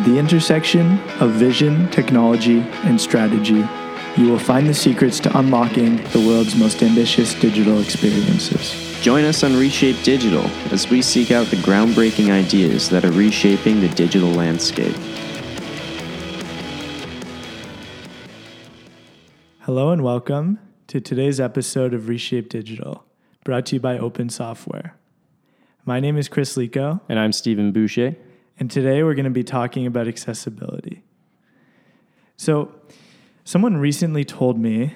At the intersection of vision, technology, and strategy, you will find the secrets to unlocking the world's most ambitious digital experiences. Join us on Reshape Digital as we seek out the groundbreaking ideas that are reshaping the digital landscape. Hello and welcome to today's episode of Reshape Digital, brought to you by OPIN Software. My name is Chris Lico, And I'm Stephen Boucher. And today we're going to be talking about accessibility. So, someone recently told me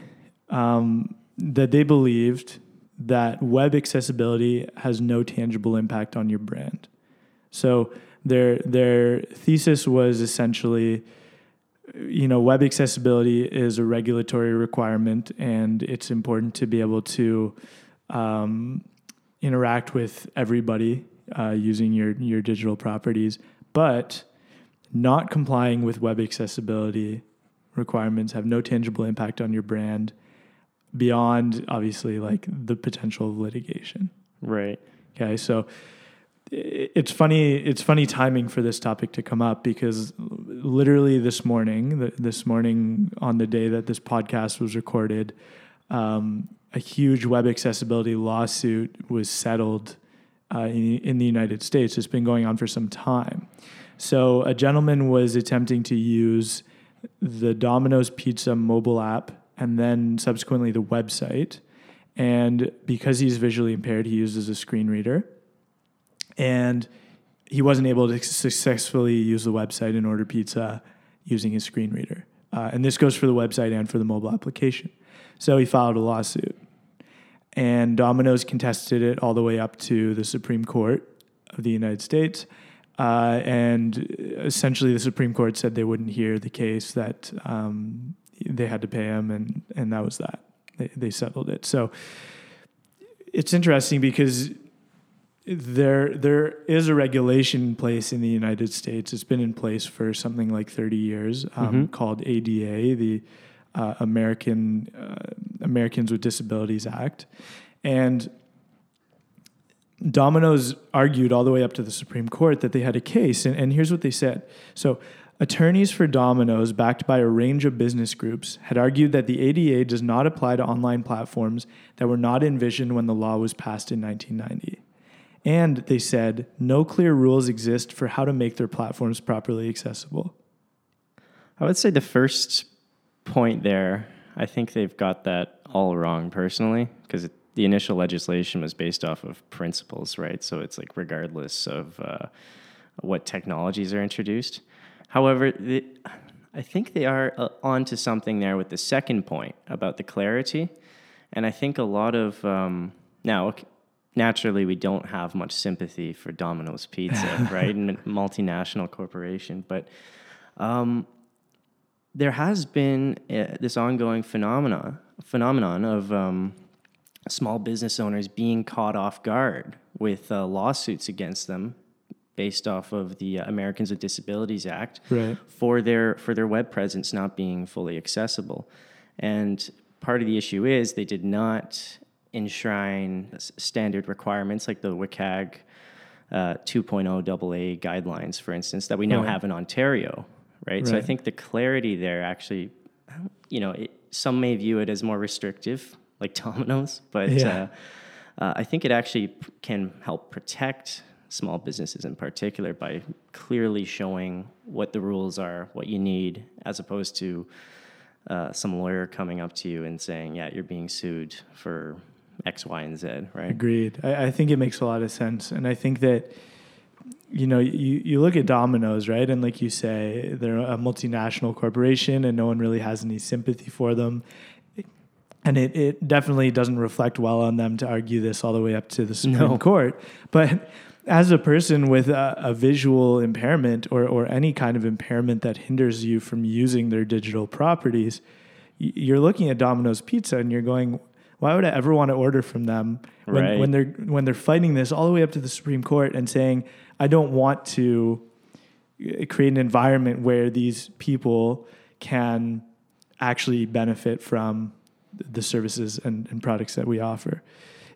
um, that they believed that web accessibility has no tangible impact on your brand. So, their their thesis was essentially you know, web accessibility is a regulatory requirement, and it's important to be able to um, interact with everybody uh, using your your digital properties. But not complying with web accessibility requirements have no tangible impact on your brand beyond obviously like the potential of litigation. Right. Okay, so it's funny. It's funny timing for this topic to come up because literally this morning, this morning on the day that this podcast was recorded, um, a huge web accessibility lawsuit was settled uh, in, in the United States. It's been going on for some time. So a gentleman was attempting to use the Domino's Pizza mobile app and then subsequently the website. And because he's visually impaired, he uses a screen reader. And he wasn't able to successfully use the website and order pizza using his screen reader. Uh, and this goes for the website and for the mobile application. So he filed a lawsuit. And Domino's contested it all the way up to the Supreme Court of the United States. Uh, and essentially, the Supreme Court said they wouldn't hear the case, that um, they had to pay him, and, and that was that. They, they settled it. So it's interesting because there there is a regulation in place in the United States. It's been in place for something like 30 years, um, Mhm. called ADA, the uh, American uh, Americans with Disabilities Act, and Domino's argued all the way up to the Supreme Court that they had a case, and, and here's what they said. So, attorneys for Domino's, backed by a range of business groups, had argued that the ADA does not apply to online platforms that were not envisioned when the law was passed in 1990. And they said no clear rules exist for how to make their platforms properly accessible. I would say the first point there, I think they've got that all wrong personally, because the initial legislation was based off of principles, right? So it's like regardless of uh, what technologies are introduced. However, the, I think they are uh, onto something there with the second point about the clarity. And I think a lot of, um, now, ok- naturally, we don't have much sympathy for Domino's Pizza, right? And multinational corporation. But um, there has been uh, this ongoing phenomena phenomenon of um, small business owners being caught off guard with uh, lawsuits against them based off of the uh, Americans with Disabilities Act Right. for their for their web presence not being fully accessible. And part of the issue is they did not enshrine standard requirements like the WCAG uh, 2.0 AA guidelines, for instance, that we now Right. have in Ontario, right? So I think the clarity there actually, you know, it, some may view it as more restrictive, like Domino's, but Yeah. uh, uh, I think it actually can help protect small businesses in particular by clearly showing what the rules are, what you need, as opposed to uh, some lawyer coming up to you and saying, "Yeah, you're being sued for X, Y, and Z." Right? Agreed. I, I think it makes a lot of sense, and I think that you know you you look at Domino's, right, and like you say, they're a multinational corporation, and no one really has any sympathy for them. And it, it definitely doesn't reflect well on them to argue this all the way up to the Supreme No. Court. But as a person with a, a visual impairment or, or any kind of impairment that hinders you from using their digital properties, you're looking at Domino's Pizza and you're going, why would I ever want to order from them when, Right. when they're when they're fighting this all the way up to the Supreme Court and saying I don't want to uh, create an environment where these people can actually benefit from the services and, and products that we offer.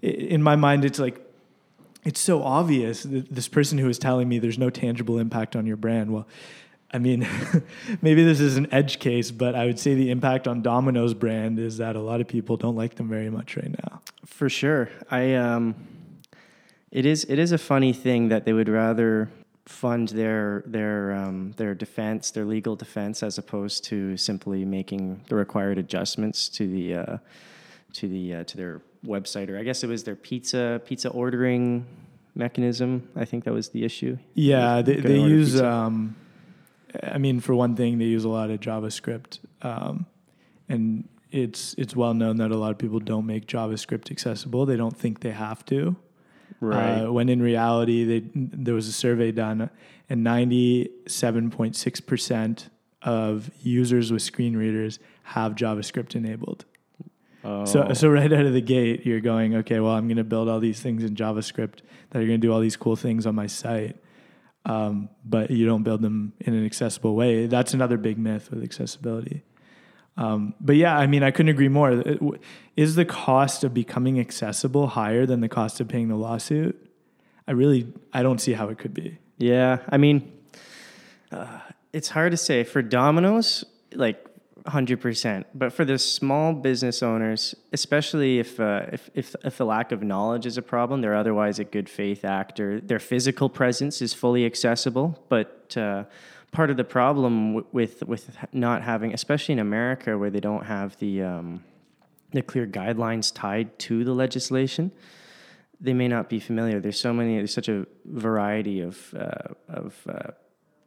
In my mind, it's like it's so obvious that this person who is telling me there's no tangible impact on your brand. Well, I mean, maybe this is an edge case, but I would say the impact on Domino's brand is that a lot of people don't like them very much right now. For sure. I um it is it is a funny thing that they would rather fund their their um, their defense, their legal defense, as opposed to simply making the required adjustments to the uh, to the uh, to their website, or I guess it was their pizza pizza ordering mechanism. I think that was the issue. Yeah, they, they use. Um, I mean, for one thing, they use a lot of JavaScript, um, and it's it's well known that a lot of people don't make JavaScript accessible. They don't think they have to. Right. Uh, when in reality, they, there was a survey done, and 97.6% of users with screen readers have JavaScript enabled. oh, So, so right out of the gate, you're going, okay, well, I'm going to build all these things in JavaScript that are going to do all these cool things on my site. Um, but you don't build them in an accessible way. That's another big myth with accessibility. Um, but yeah, I mean, I couldn't agree more. Is the cost of becoming accessible higher than the cost of paying the lawsuit? I really, I don't see how it could be. Yeah, I mean, uh, it's hard to say for Domino's, like hundred percent, but for the small business owners, especially if, uh, if if if the lack of knowledge is a problem, they're otherwise a good faith actor. Their physical presence is fully accessible, but uh, part of the problem with with not having, especially in America, where they don't have the um, the clear guidelines tied to the legislation they may not be familiar. There's so many. There's such a variety of uh, of uh,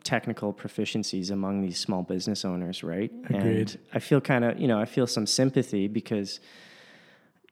technical proficiencies among these small business owners, right? Agreed. And I feel kind of, you know, I feel some sympathy because,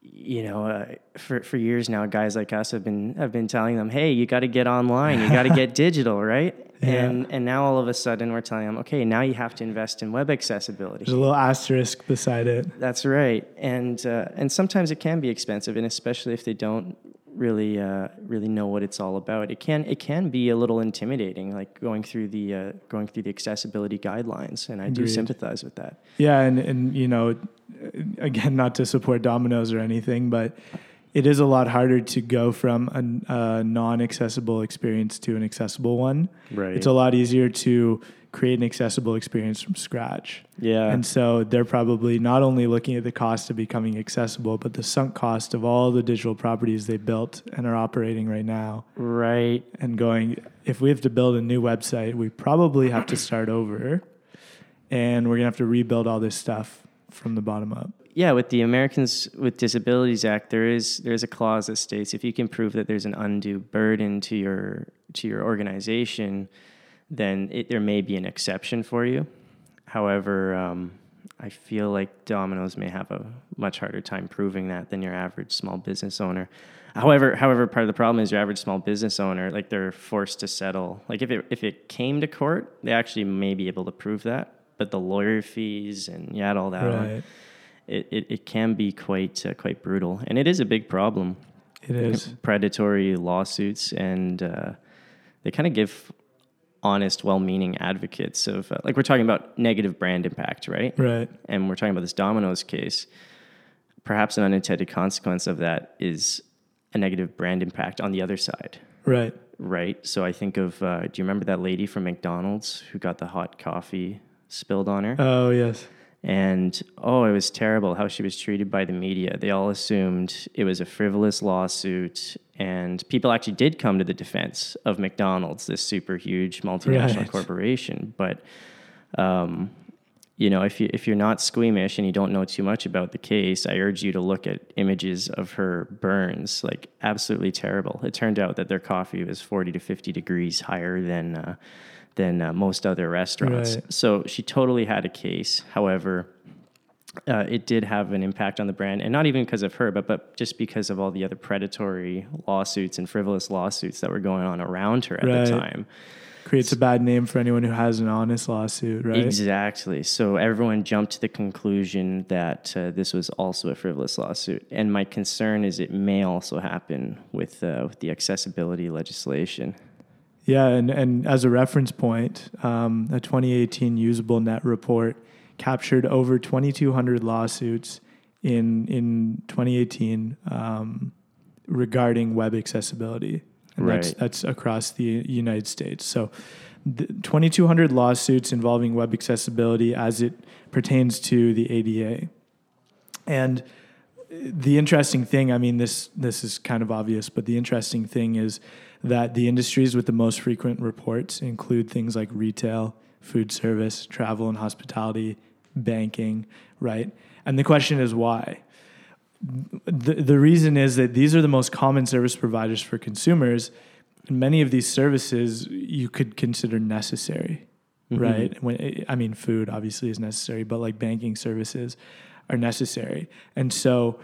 you know, uh, for for years now, guys like us have been have been telling them, hey, you got to get online, you got to get digital, right? Yeah. And and now all of a sudden we're telling them, okay, now you have to invest in web accessibility. There's a little asterisk beside it. That's right, and uh, and sometimes it can be expensive, and especially if they don't really uh, really know what it's all about, it can it can be a little intimidating, like going through the uh, going through the accessibility guidelines, and I do sympathize with that. Yeah, and and you know, again, not to support Domino's or anything, but it is a lot harder to go from a, a non-accessible experience to an accessible one. Right. It's a lot easier to create an accessible experience from scratch. Yeah. And so they're probably not only looking at the cost of becoming accessible, but the sunk cost of all the digital properties they built and are operating right now. right. And going, if we have to build a new website, we probably have to start over and we're going to have to rebuild all this stuff from the bottom up. Yeah, with the Americans with Disabilities Act, there is there is a clause that states if you can prove that there's an undue burden to your to your organization, then it, there may be an exception for you. However, um, I feel like Domino's may have a much harder time proving that than your average small business owner. However, however, part of the problem is your average small business owner, like they're forced to settle. Like if it if it came to court, they actually may be able to prove that, but the lawyer fees and you add all that on, Right. it, it, it can be quite uh, quite brutal, and it is a big problem. It is. predatory lawsuits, and uh, they kind of give honest, well-meaning advocates of uh, like we're talking about negative brand impact, right? Right. And we're talking about this Domino's case. Perhaps an unintended consequence of that is a negative brand impact on the other side, Right. right? So I think of uh, do you remember that lady from McDonald's who got the hot coffee spilled on her? Oh, yes. And oh, it was terrible how she was treated by the media. They all assumed it was a frivolous lawsuit, and people actually did come to the defense of McDonald's, this super huge multinational Right. corporation. But um, you know, if you if you're not squeamish and you don't know too much about the case, I urge you to look at images of her burns. Like absolutely terrible. It turned out that their coffee was 40 to 50 degrees higher than uh, than uh, most other restaurants. Right. So she totally had a case. However, uh, it did have an impact on the brand, and not even because of her, but but just because of all the other predatory lawsuits and frivolous lawsuits that were going on around her at Right. the time. Creates a bad name for anyone who has an honest lawsuit, right? Exactly. So everyone jumped to the conclusion that uh, this was also a frivolous lawsuit, and my concern is it may also happen with uh, with the accessibility legislation. Yeah, and, and as a reference point, um, a 2018 UsableNet report captured over 2,200 lawsuits in in 2018 um, regarding web accessibility, and that's Right. that's across the United States. So the 2,200 lawsuits involving web accessibility as it pertains to the ADA. And the interesting thing, I mean, this this is kind of obvious, but the interesting thing is that the industries with the most frequent reports include things like retail, food service, travel and hospitality, banking, right? And the question is why? The, the reason is that these are the most common service providers for consumers. And many of these services you could consider necessary, Mhm. right? When, I mean, food obviously is necessary, but like banking services are necessary. And so,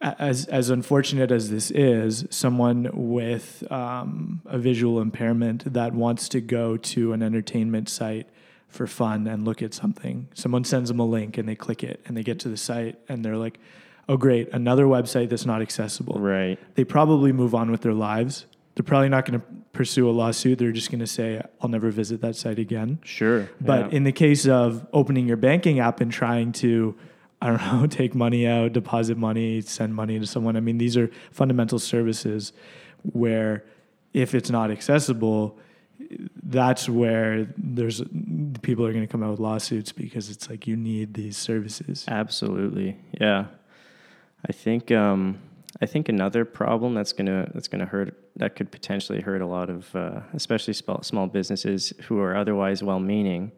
as as unfortunate as this is, someone with um, a visual impairment that wants to go to an entertainment site for fun and look at something, someone sends them a link and they click it and they get to the site and they're like, "Oh, great, another website that's not accessible." Right. They probably move on with their lives. They're probably not going to pursue a lawsuit. They're just going to say, "I'll never visit that site again." Sure. But yeah. in the case of opening your banking app and trying to, I don't know, take money out, deposit money, send money to someone, I mean, these are fundamental services where if it's not accessible, that's where there's people are going to come out with lawsuits because it's like you need these services. Absolutely, yeah. I think um, I think another problem that's gonna that's gonna hurt that could potentially hurt a lot of uh, especially small small businesses who are otherwise well-meaning.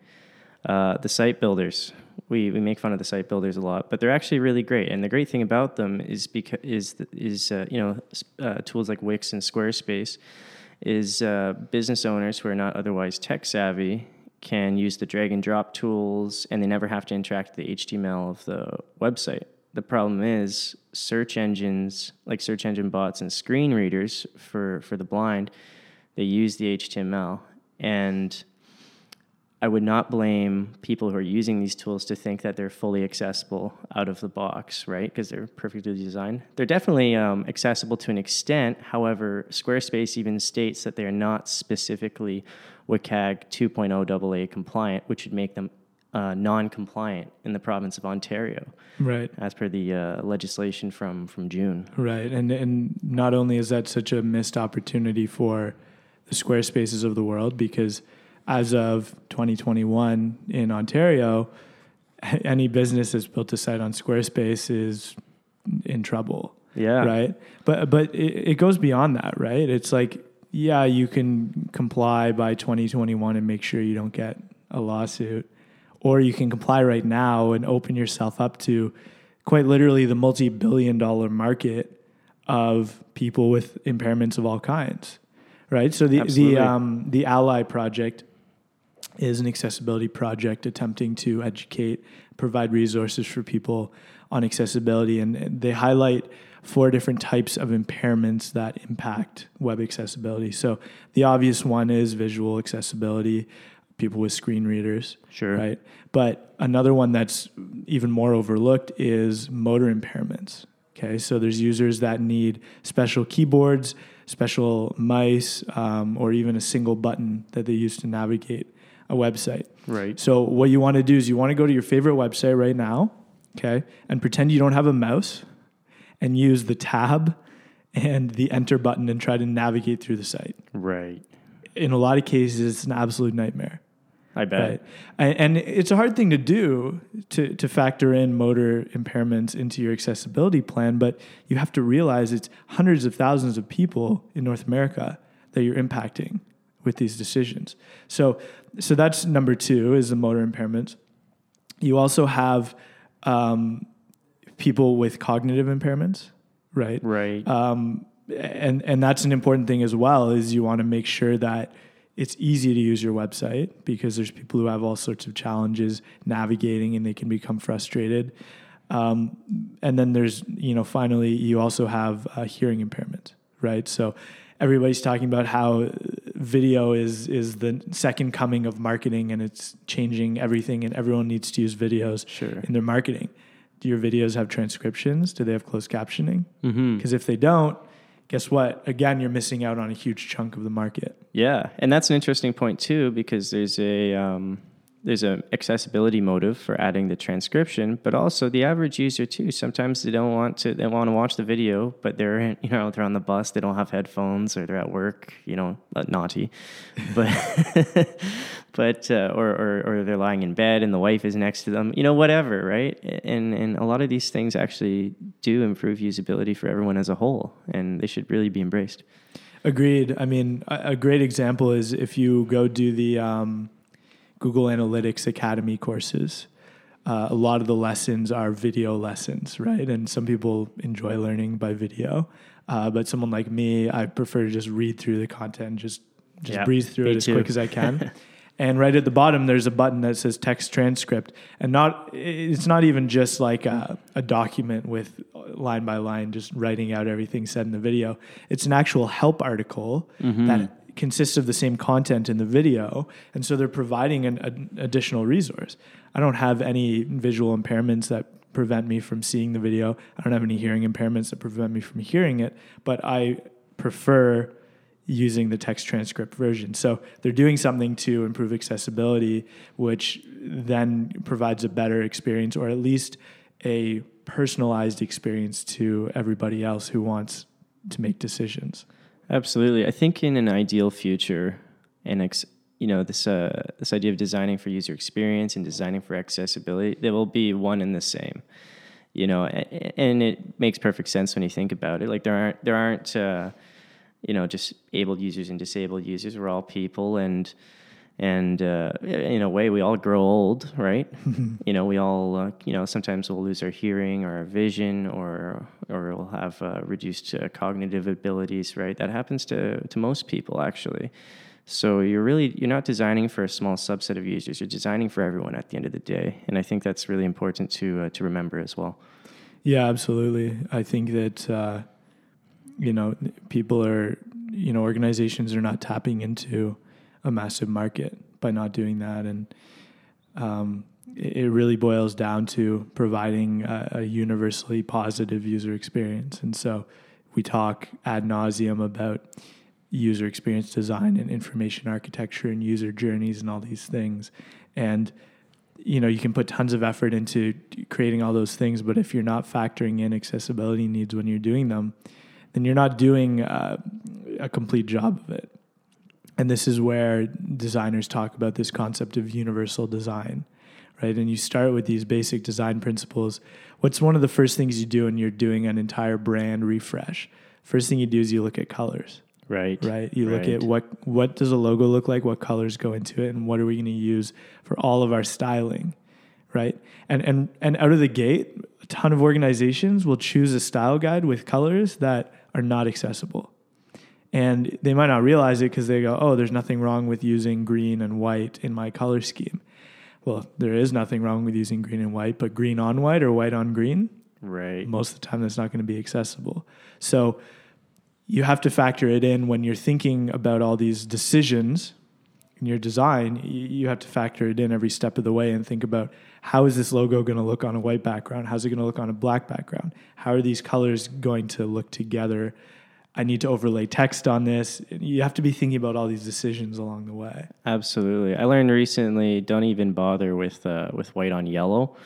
Uh, the site builders, we we make fun of the site builders a lot, but they're actually really great. And the great thing about them is because is is uh, you know uh, tools like Wix and Squarespace is uh, business owners who are not otherwise tech savvy can use the drag and drop tools and they never have to interact with the HTML of the website. The problem is search engines like search engine bots and screen readers for, for the blind, they use the HTML. And I would not blame people who are using these tools to think that they're fully accessible out of the box, right? Because they're perfectly designed. They're definitely um, accessible to an extent. However, Squarespace even states that they're not specifically WCAG 2.0 AA compliant, which would make them uh, non-compliant in the province of Ontario, Right. as per the uh, legislation from from June. Right. And and not only is that such a missed opportunity for the Squarespaces of the world because as of 2021 in Ontario, any business that's built a site on Squarespace is in trouble. Yeah. Right. But but it, it goes beyond that, right? It's like, yeah, you can comply by 2021 and make sure you don't get a lawsuit. Or you can comply right now and open yourself up to quite literally the multi billion dollar market of people with impairments of all kinds. Right. So the Absolutely. the um, the A11Y project is an accessibility project attempting to educate, provide resources for people on accessibility. And they highlight four different types of impairments that impact web accessibility. So the obvious one is visual accessibility, people with screen readers. Sure. Right. But another one that's even more overlooked is motor impairments. Okay. So there's users that need special keyboards, special mice, um, or even a single button that they use to navigate a website. Right. So what you want to do is you want to go to your favorite website right now, okay, and pretend you don't have a mouse and use the tab and the enter button and try to navigate through the site. Right. In a lot of cases, it's an absolute nightmare. I bet. Right. And, it's a hard thing to do to, to factor in motor impairments into your accessibility plan, but you have to realize it's hundreds of thousands of people in North America that you're impacting with these decisions. So, so that's number two is the motor impairments. You also have um, people with cognitive impairments, right? Right. um, and and that's an important thing as well is you want to make sure that it's easy to use your website because there's people who have all sorts of challenges navigating and they can become frustrated. Um, and then there's you know finally you also have uh, hearing impairment right? So everybody's talking about how video is is the second coming of marketing and it's changing everything and everyone needs to use videos Sure. in their marketing. Do your videos have transcriptions? Do they have closed captioning? Mm-hmm. because if they don't, guess what? Again, you're missing out on a huge chunk of the market. Yeah, and that's an interesting point too because there's a um, there's an accessibility motive for adding the transcription, but also the average user too. Sometimes they don't want to they want to watch the video, but they're you know they're on the bus, they don't have headphones, or they're at work, you know, naughty, but but uh, or, or or they're lying in bed and the wife is next to them, you know, whatever, right? And and a lot of these things actually do improve usability for everyone as a whole, and they should really be embraced. Agreed. I mean, a, a great example is if you go do the um, Google Analytics Academy courses. Uh, a lot of the lessons are video lessons, right? And some people enjoy learning by video, uh, but someone like me, I prefer to just read through the content, just just Yeah, breeze through it as too. quick as I can. and right at the bottom, there's a button that says text transcript, and not it's not even just like a, a document with line by line, just writing out everything said in the video. It's an actual help article that consists of the same content in the video, and so they're providing an, an additional resource. I don't have any visual impairments that prevent me from seeing the video. I don't have any hearing impairments that prevent me from hearing it, but I prefer using the text transcript version. So they're doing something to improve accessibility, which then provides a better experience or at least a personalized experience to everybody else who wants to make decisions. Absolutely. I think in an ideal future, and ex- you know this uh, this idea of designing for user experience and designing for accessibility, they will be one and the same. You know, and it makes perfect sense when you think about it. Like there aren't there aren't uh, you know just able users and disabled users. We're all people, and and uh, in a way, we all grow old, right? you know, we all uh, you know sometimes we'll lose our hearing or our vision, or or we'll have uh, reduced uh, cognitive abilities, right? That happens to to most people actually. So you're really you're not designing for a small subset of users. You're designing for everyone at the end of the day, and I think that's really important to uh, to remember as well. Yeah, absolutely. I think that uh, you know people are you know organizations are not tapping into a massive market by not doing that, and um, it, it really boils down to providing a, a universally positive user experience. And so we talk ad nauseum about user experience design and information architecture and user journeys and all these things, and you know you can put tons of effort into creating all those things but if you're not factoring in accessibility needs when you're doing them then you're not doing uh, a complete job of it and this is where designers talk about this concept of universal design right and you start with these basic design principles what's one of the first things you do when you're doing an entire brand refresh first thing you do is you look at colors Right. right? You look Right. at what what does a logo look like, what colors go into it, and what are we going to use for all of our styling, right? And and and out of the gate, a ton of organizations will choose a style guide with colors that are not accessible. And they might not realize it because they go, "Oh, there's nothing wrong with using green and white in my color scheme." Well, there is nothing wrong with using green and white, but green on white or white on green, Right. most of the time that's not going to be accessible. So you have to factor it in when you're thinking about all these decisions in your design. You have to factor it in every step of the way and think about how is this logo going to look on a white background? How's it going to look on a black background? How are these colors going to look together? I need to overlay text on this. You have to be thinking about all these decisions along the way. Absolutely. I learned recently don't even bother with uh, with white on yellow.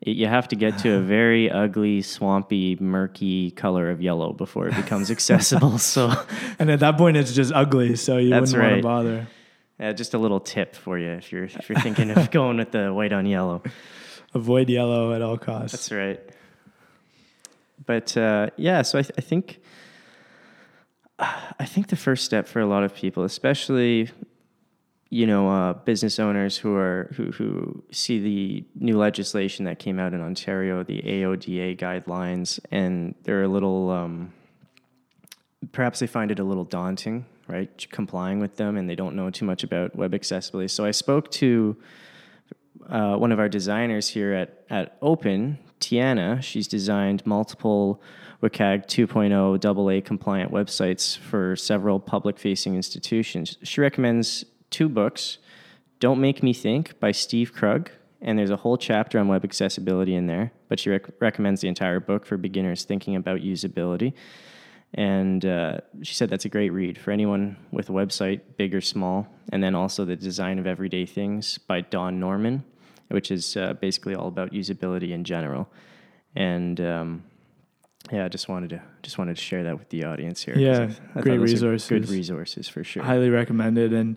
It- you have to get to a very ugly, swampy, murky color of yellow before it becomes accessible. so, And at that point, it's just ugly, so you That's wouldn't right. want to bother. Yeah, just a little tip for you if you're if you're thinking of going with the white on yellow. Avoid yellow at all costs. That's right. But uh, yeah, so I, th- I think I think the first step for a lot of people, especially you know uh, business owners who are who who see the new legislation that came out in Ontario, the AODA guidelines, and they're a little um, perhaps they find it a little daunting, right, complying with them, and they don't know too much about web accessibility. So I spoke to uh, one of our designers here at, at OPIN, Tiana. She's designed multiple WCAG 2.0 AA compliant websites for several public facing institutions. She recommends two books Don't Make Me Think by Steve Krug, and there's a whole chapter on web accessibility in there, but she rec- recommends the entire book for beginners thinking about usability. And uh, she said that's a great read for anyone with a website, big or small. And then also The Design of Everyday Things by Don Norman, which is uh, basically all about usability in general. And um, yeah, I just wanted to just wanted to share that with the audience here. Yeah, I- I great resources. Good resources for sure. highly recommended. And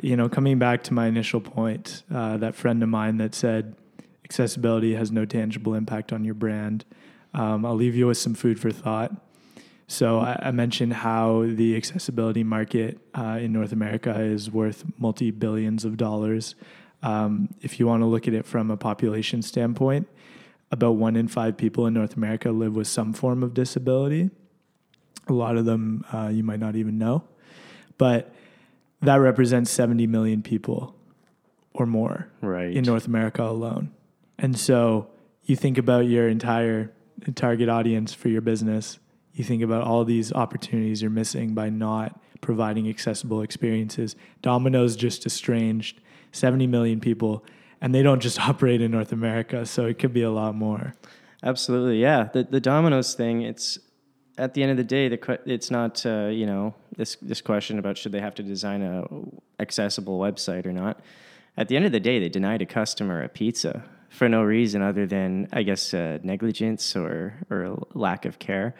you know, coming back to my initial point, uh, that friend of mine that said accessibility has no tangible impact on your brand. Um, I'll leave you with some food for thought. So I, I mentioned how the accessibility market uh, in North America is worth multi billions of dollars. Um, if you want to look at it from a population standpoint, about one in five people in North America live with some form of disability. A lot of them uh, you might not even know, but that represents 70 million people or more right. in North America alone. And so you think about your entire target audience for your business, you think about all these opportunities you're missing by not providing accessible experiences. Domino's just estranged 70 million people, and they don't just operate in North America, so it could be a lot more. Absolutely, yeah. The the Domino's thing. It's at the end of the day, the it's not uh, you know this this question about should they have to design a accessible website or not. At the end of the day, they denied a customer a pizza for no reason other than I guess uh, negligence or or lack of care.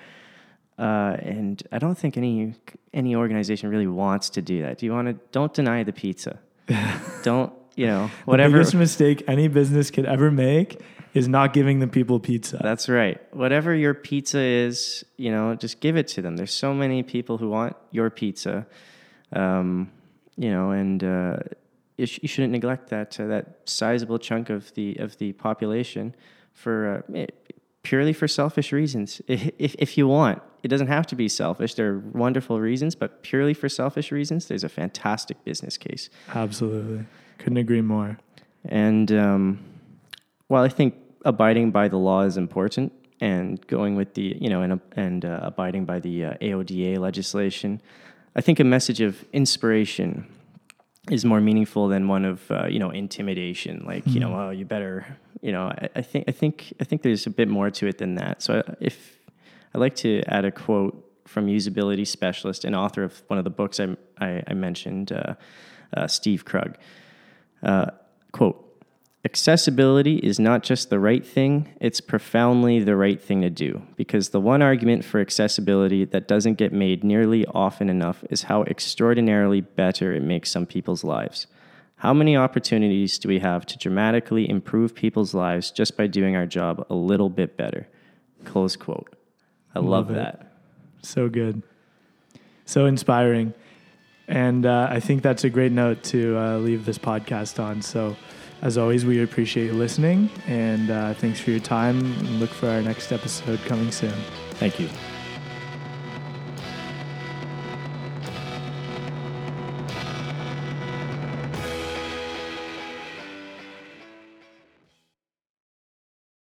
Uh, and I don't think any any organization really wants to do that. Do you want to? Don't deny the pizza. don't you know whatever. The biggest mistake any business could ever make is not giving the people pizza. That's right. Whatever your pizza is, you know, just give it to them. There's so many people who want your pizza, um, you know, and uh, you, sh- you shouldn't neglect that uh, that sizable chunk of the of the population for uh, eh, purely for selfish reasons. If, if if you want, it doesn't have to be selfish. There are wonderful reasons, but purely for selfish reasons, there's a fantastic business case. Absolutely. Couldn't agree more. And um, while I think abiding by the law is important and going with the, you know, and, and uh, abiding by the uh, AODA legislation, I think a message of inspiration is more meaningful than one of, uh, you know, intimidation. Like, you know, oh, you better, you know, I, I think, I think, I think there's a bit more to it than that. So I- if I'd like to add a quote from usability specialist and author of one of the books I, I, I mentioned, uh, uh, Steve Krug. Uh, quote Accessibility is not just the right thing, it's profoundly the right thing to do. Because the one argument for accessibility that doesn't get made nearly often enough is how extraordinarily better it makes some people's lives. How many opportunities do we have to dramatically improve people's lives just by doing our job a little bit better? Close quote. I love, Love that. So good. So inspiring. And uh, I think that's a great note to uh, leave this podcast on. So, as always, we appreciate you listening. And uh, thanks for your time. And look for our next episode coming soon. Thank you.